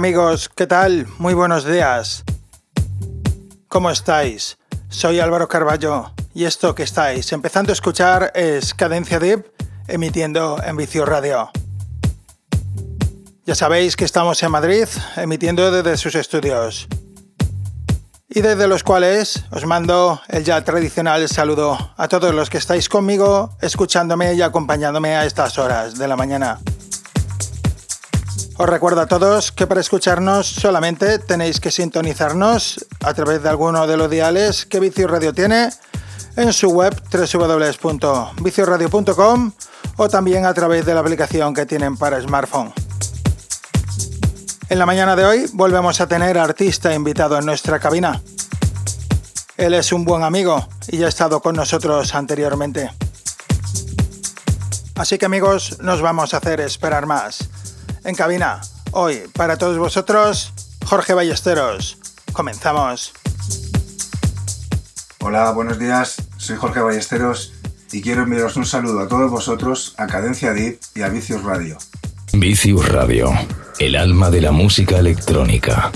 Amigos, ¿qué tal? Muy buenos días. ¿Cómo estáis? Soy Álvaro Carballo y esto que estáis empezando a escuchar es Cadencia Deep emitiendo en Vicio Radio. Ya sabéis que estamos en Madrid emitiendo desde sus estudios y desde los cuales os mando el ya tradicional saludo a todos los que estáis conmigo, escuchándome y acompañándome a estas horas de la mañana. Os recuerdo a todos que para escucharnos solamente tenéis que sintonizarnos a través de alguno de los diales que Vicio Radio tiene en su web www.vicioradio.com o también a través de la aplicación que tienen para smartphone. En la mañana de hoy volvemos a tener artista invitado en nuestra cabina. Él es un buen amigo y ya ha estado con nosotros anteriormente. Así que amigos, nos vamos a hacer esperar más. En cabina, hoy, para todos vosotros, Jorge Ballesteros. Comenzamos. Hola, buenos días. Soy Jorge Ballesteros y quiero enviaros un saludo a todos vosotros, a Cadencia Deep y a Vicius Radio. Vicius Radio el alma de la música electrónica.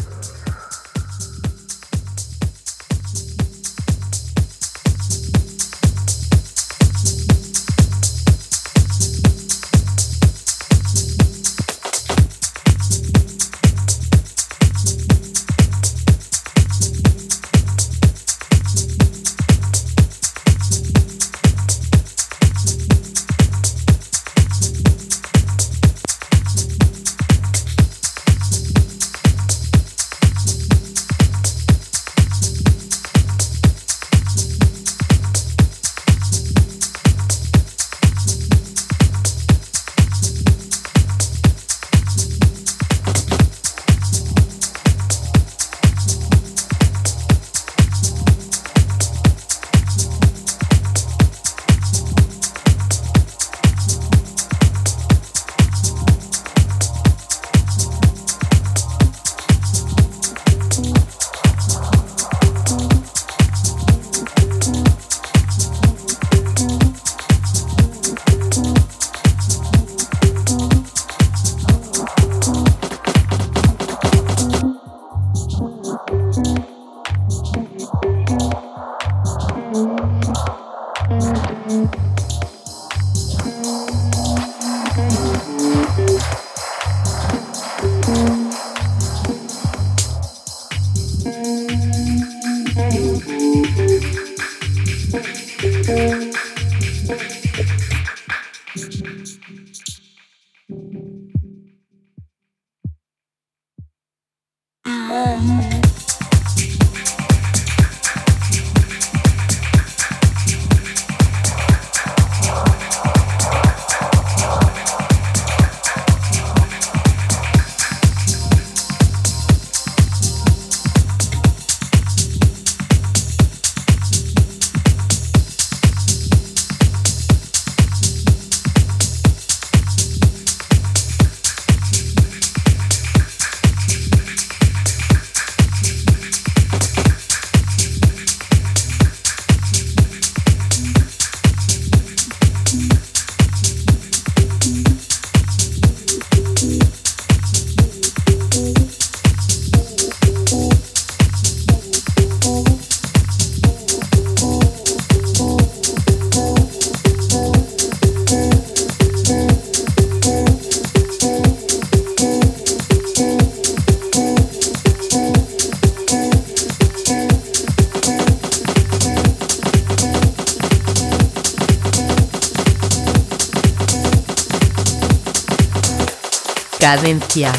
Cadencia.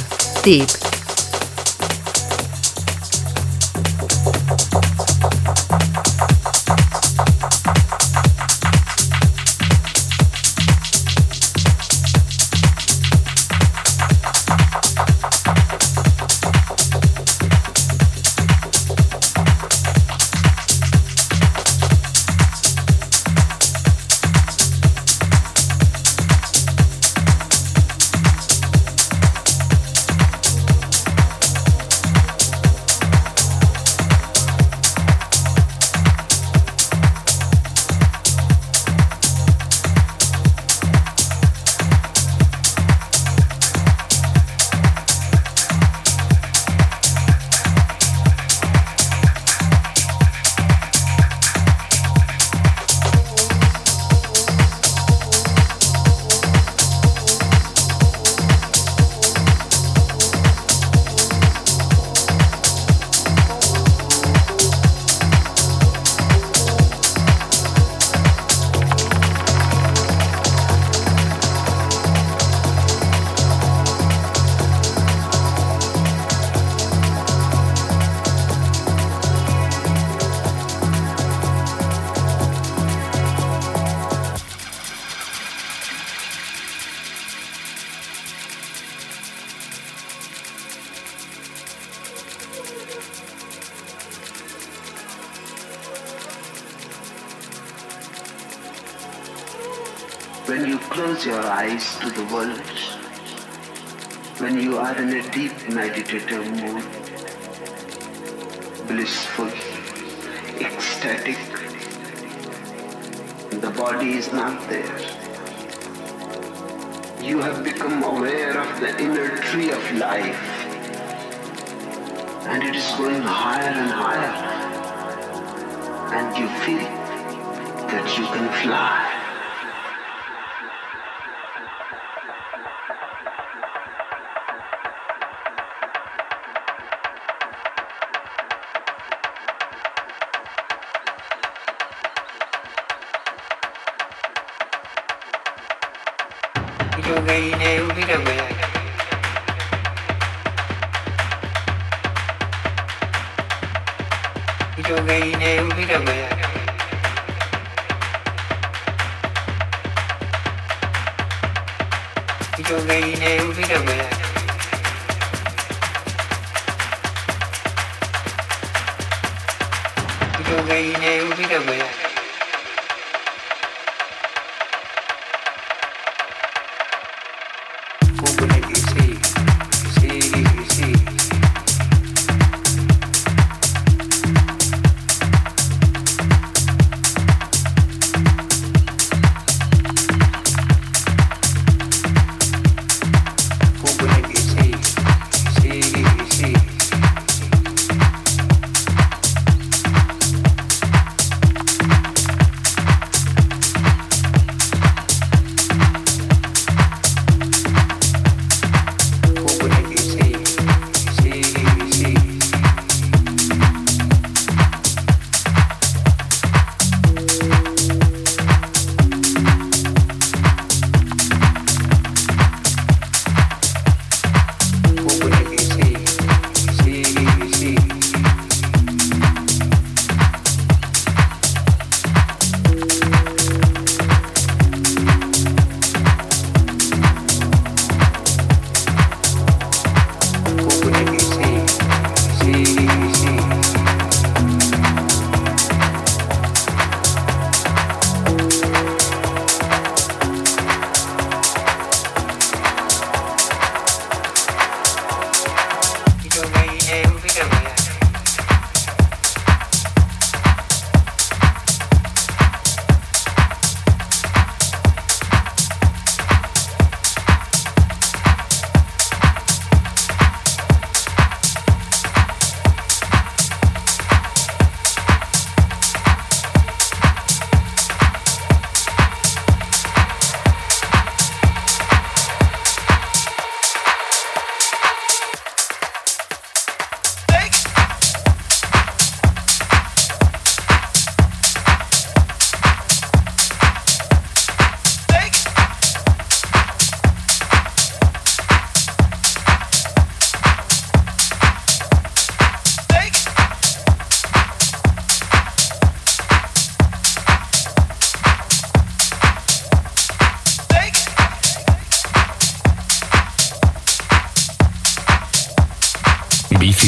Tip. Blissful, ecstatic, the body is not there. You have become aware of the inner tree of life, and it is going higher and higher, and you feel that you can fly.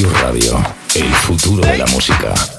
Radio, el futuro de la música.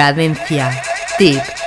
Cadencia. Tip.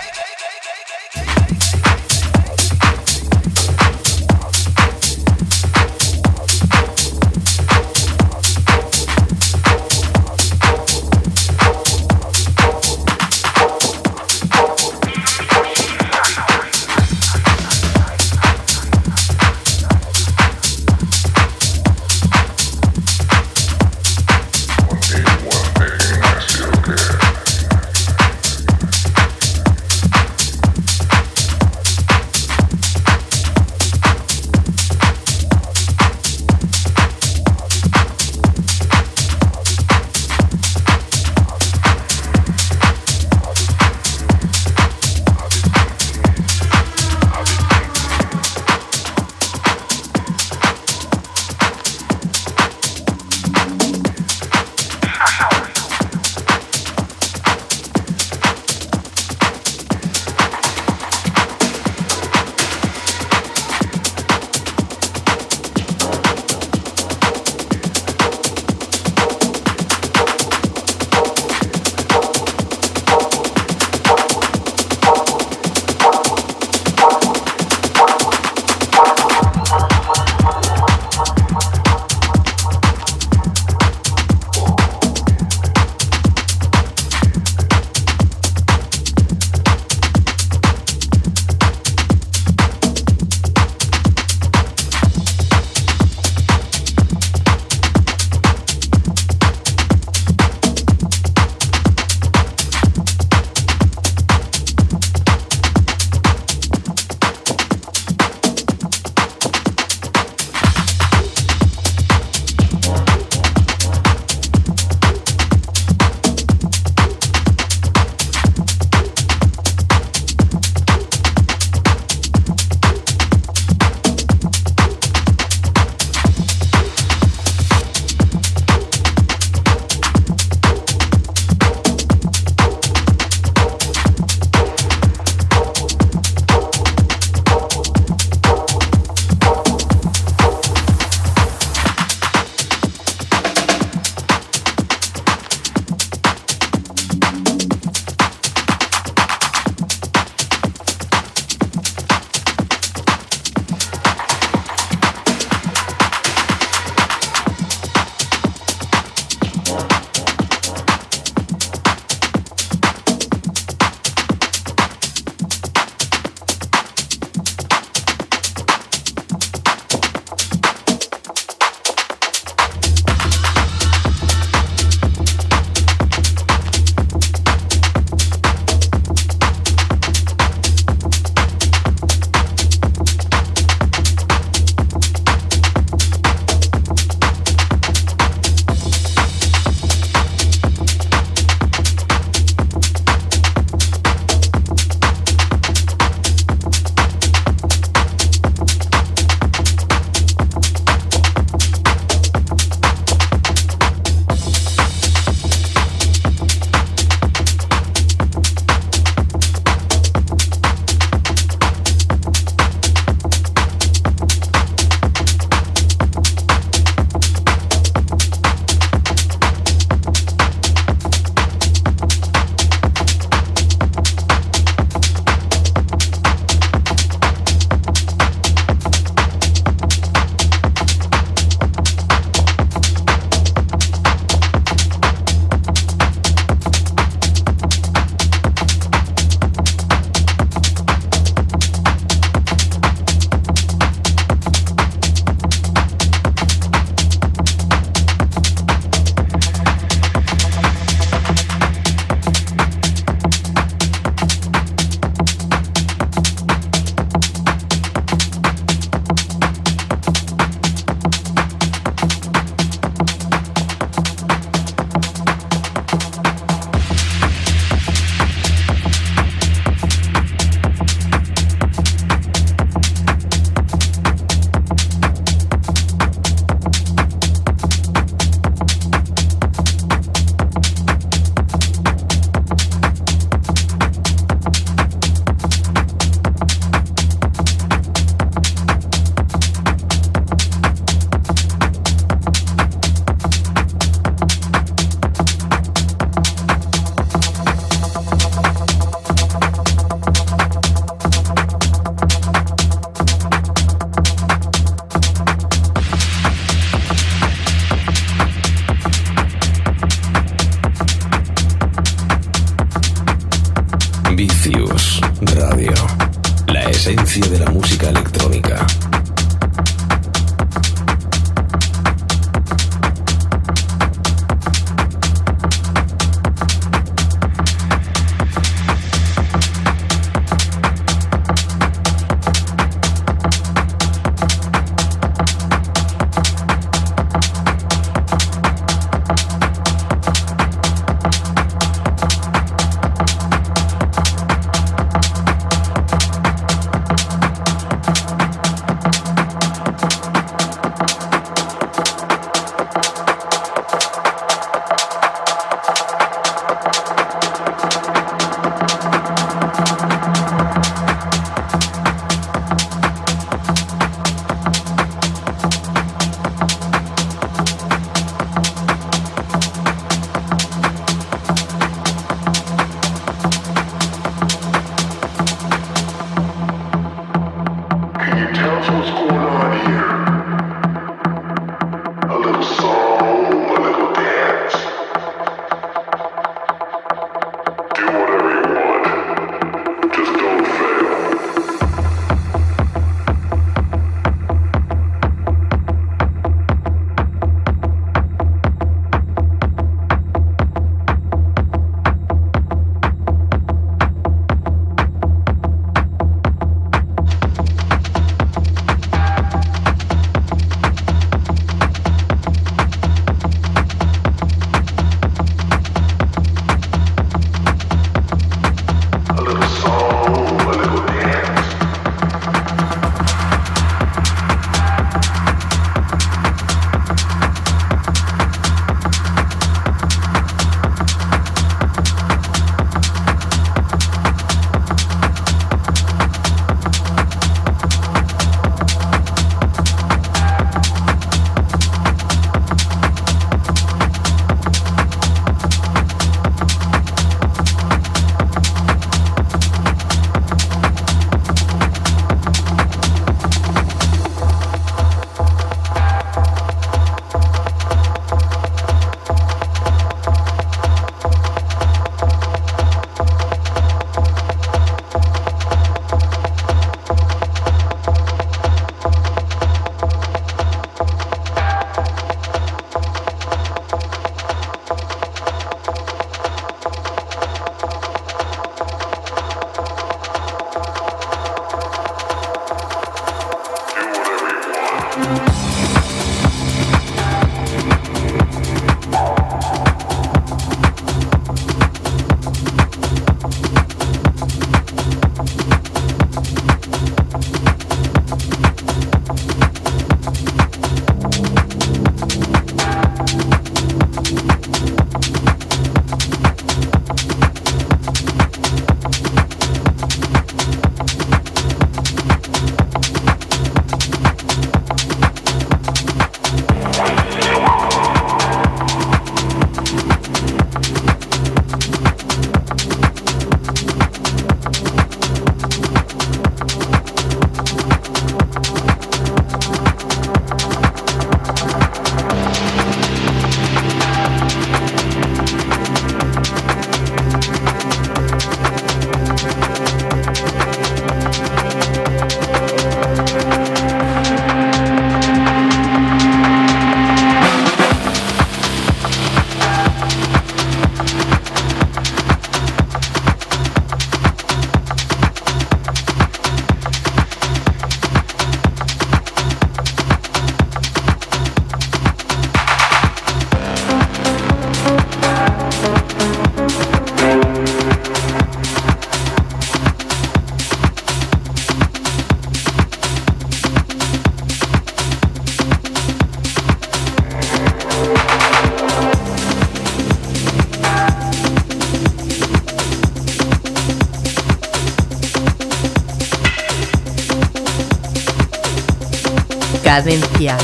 Cadencia.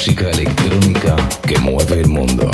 Música electrónica que mueve el mundo.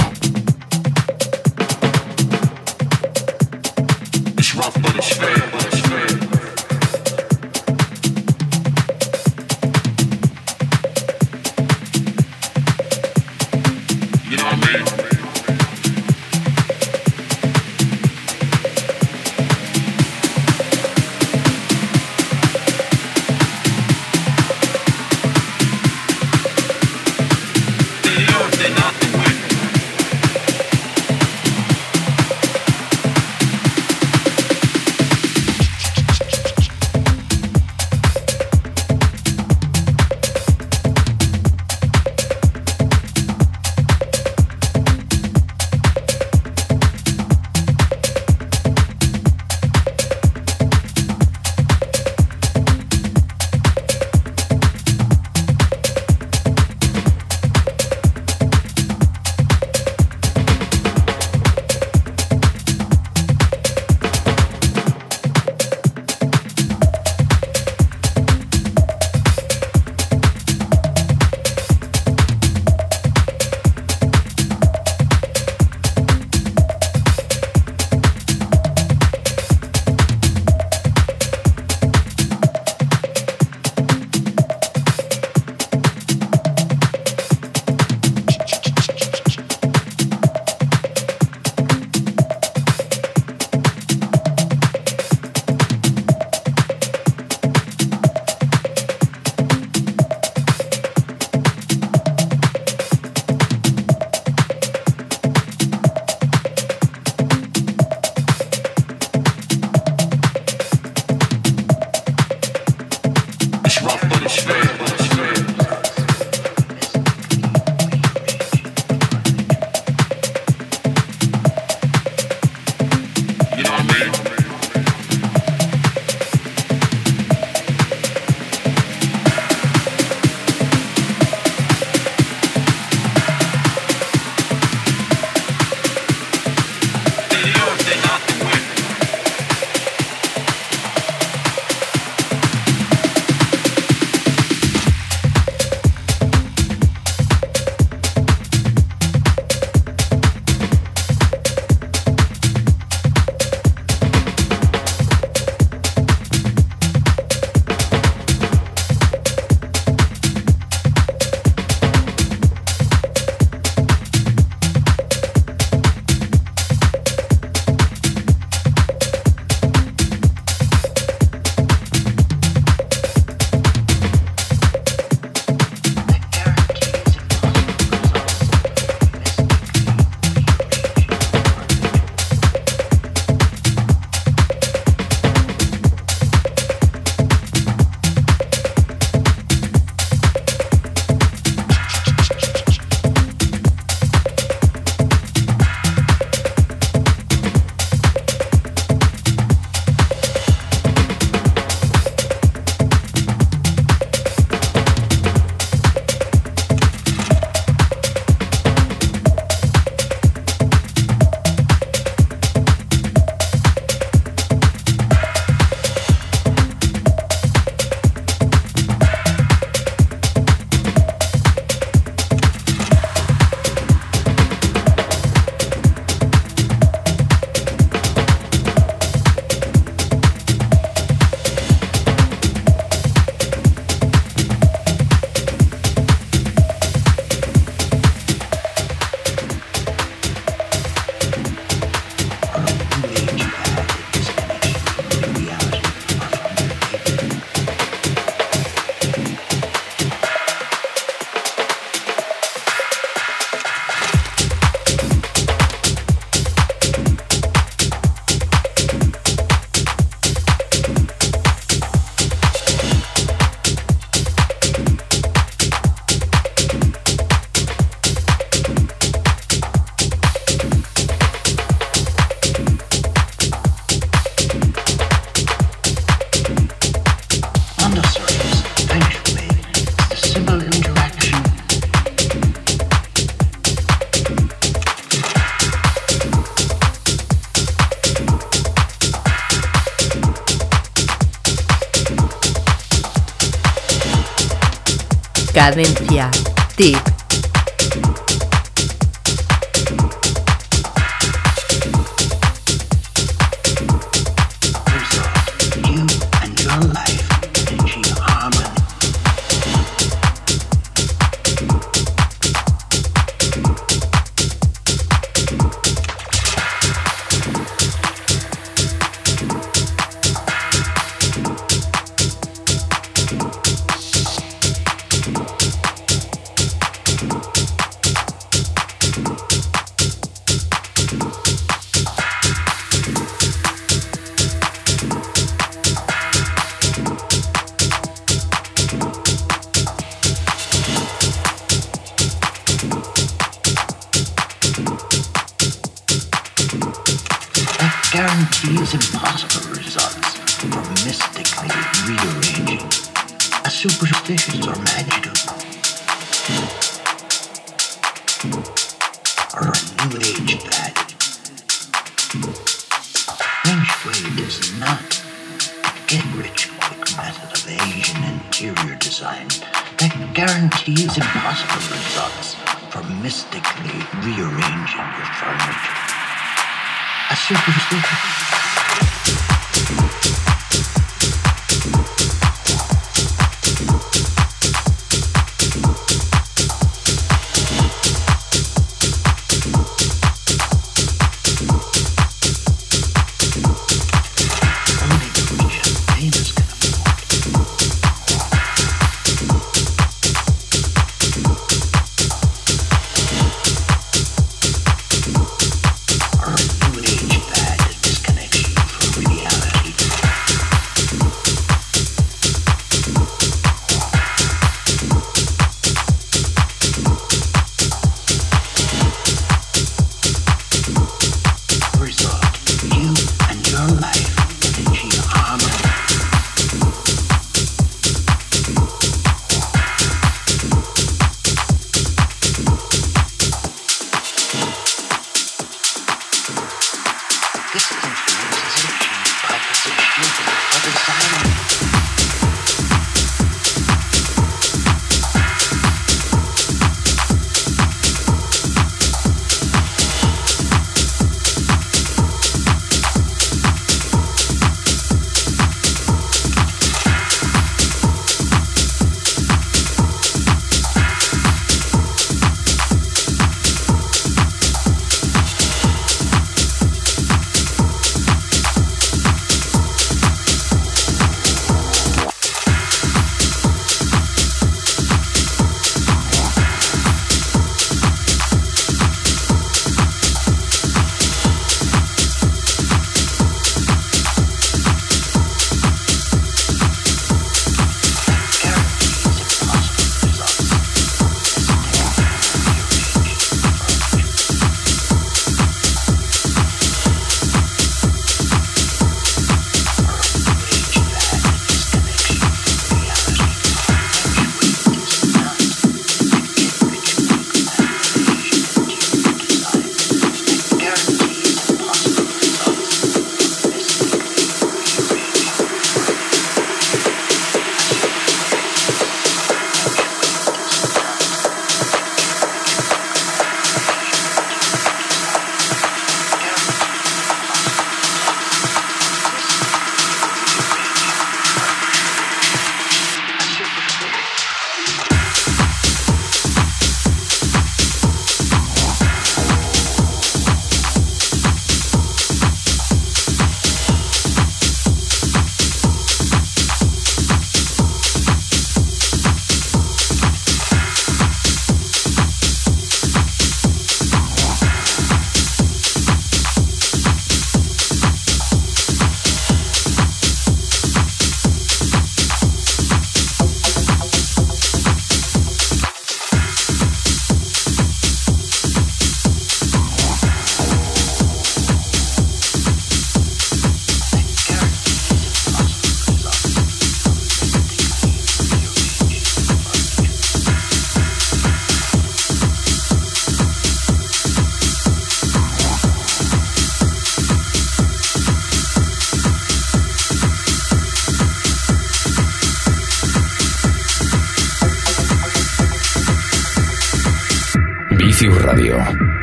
Cadencia. Tip.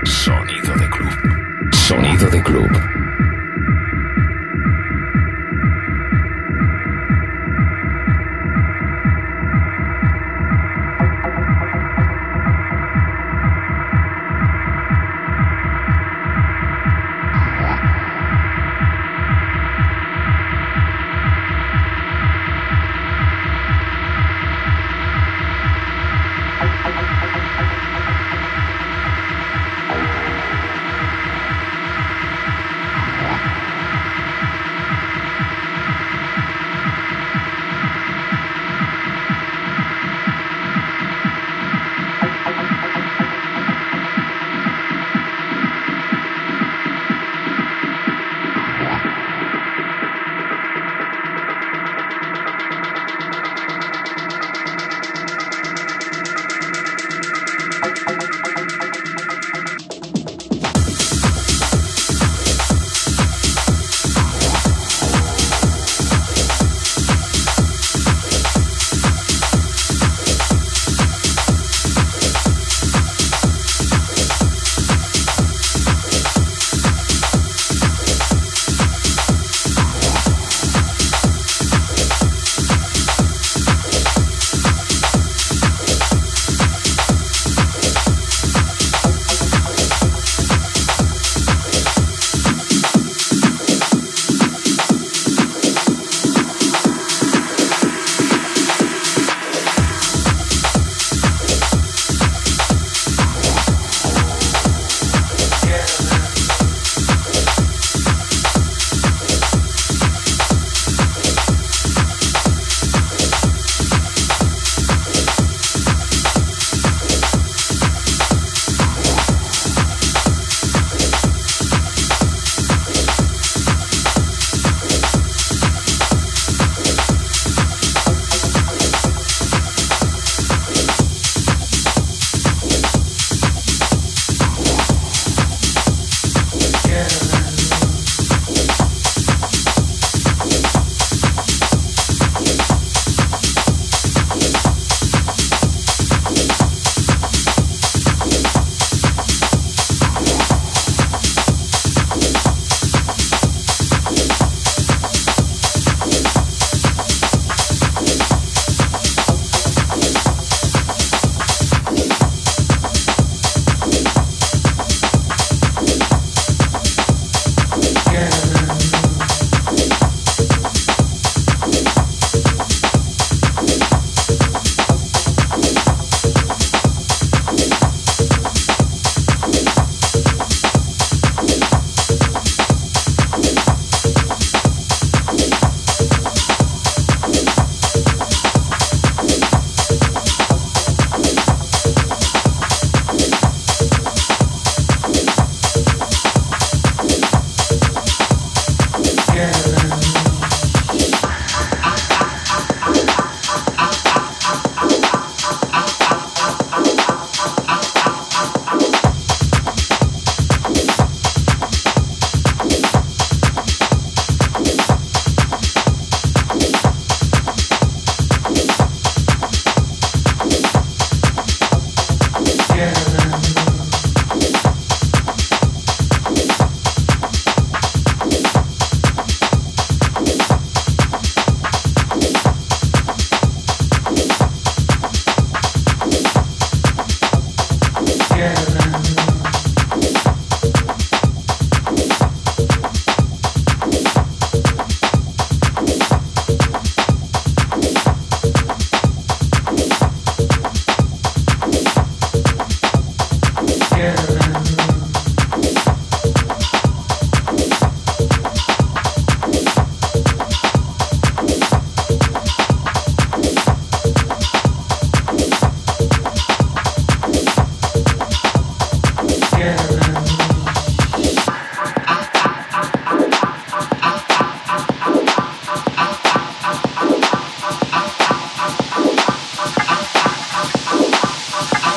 Sonido de club. Sonido de club.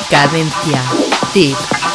Cadencia. Tip.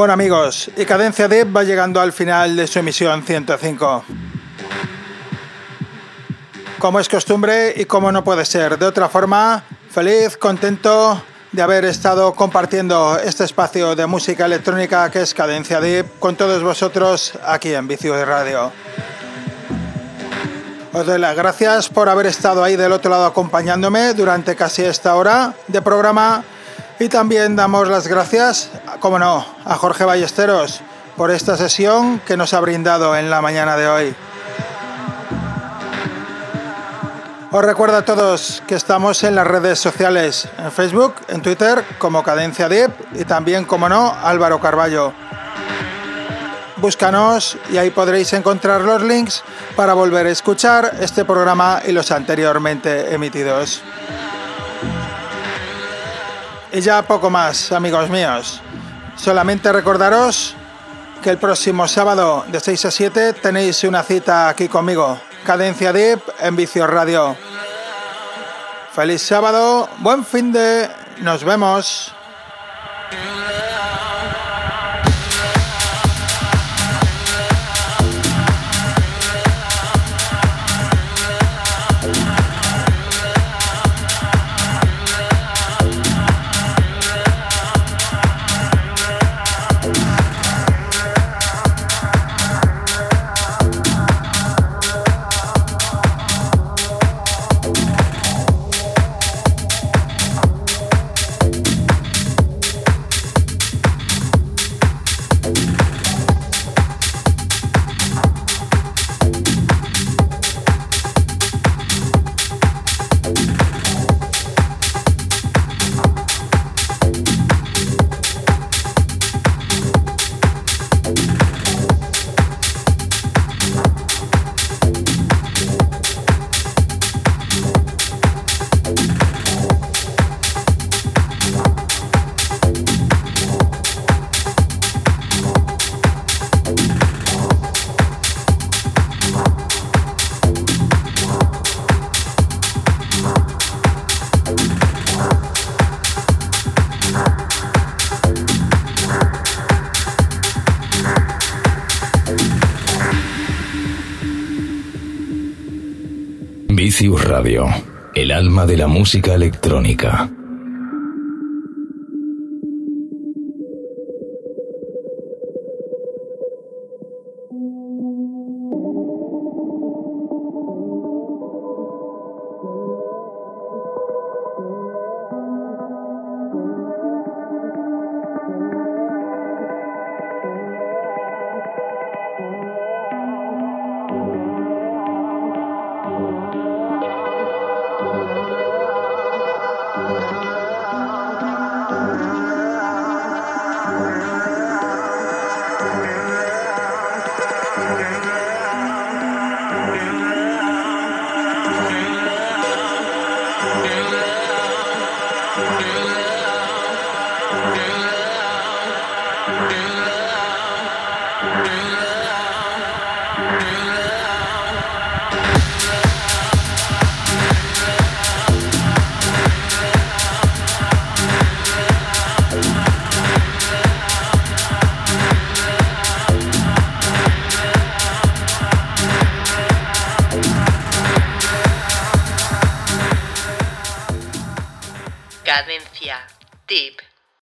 Bueno amigos, y Cadencia Deep va llegando al final de su emisión 105. Como es costumbre y como no puede ser de otra forma, feliz, contento de haber estado compartiendo este espacio de música electrónica que es Cadencia Deep con todos vosotros aquí en Vicio de Radio. Os doy las gracias por haber estado ahí del otro lado acompañándome durante casi esta hora de programa y también damos las gracias, como no, a Jorge Ballesteros por esta sesión que nos ha brindado en la mañana de hoy. Os recuerdo a todos que estamos en las redes sociales, en Facebook, en Twitter, como Cadencia Deep y también, como no, Álvaro Carballo. Búscanos y ahí podréis encontrar los links para volver a escuchar este programa y los anteriormente emitidos. Y ya poco más, amigos míos. Solamente recordaros que el próximo sábado de 6 a 7 tenéis una cita aquí conmigo, Cadencia Deep en Vicio Radio. Feliz sábado, buen fin de... Nos vemos. Radio, el alma de la música electrónica.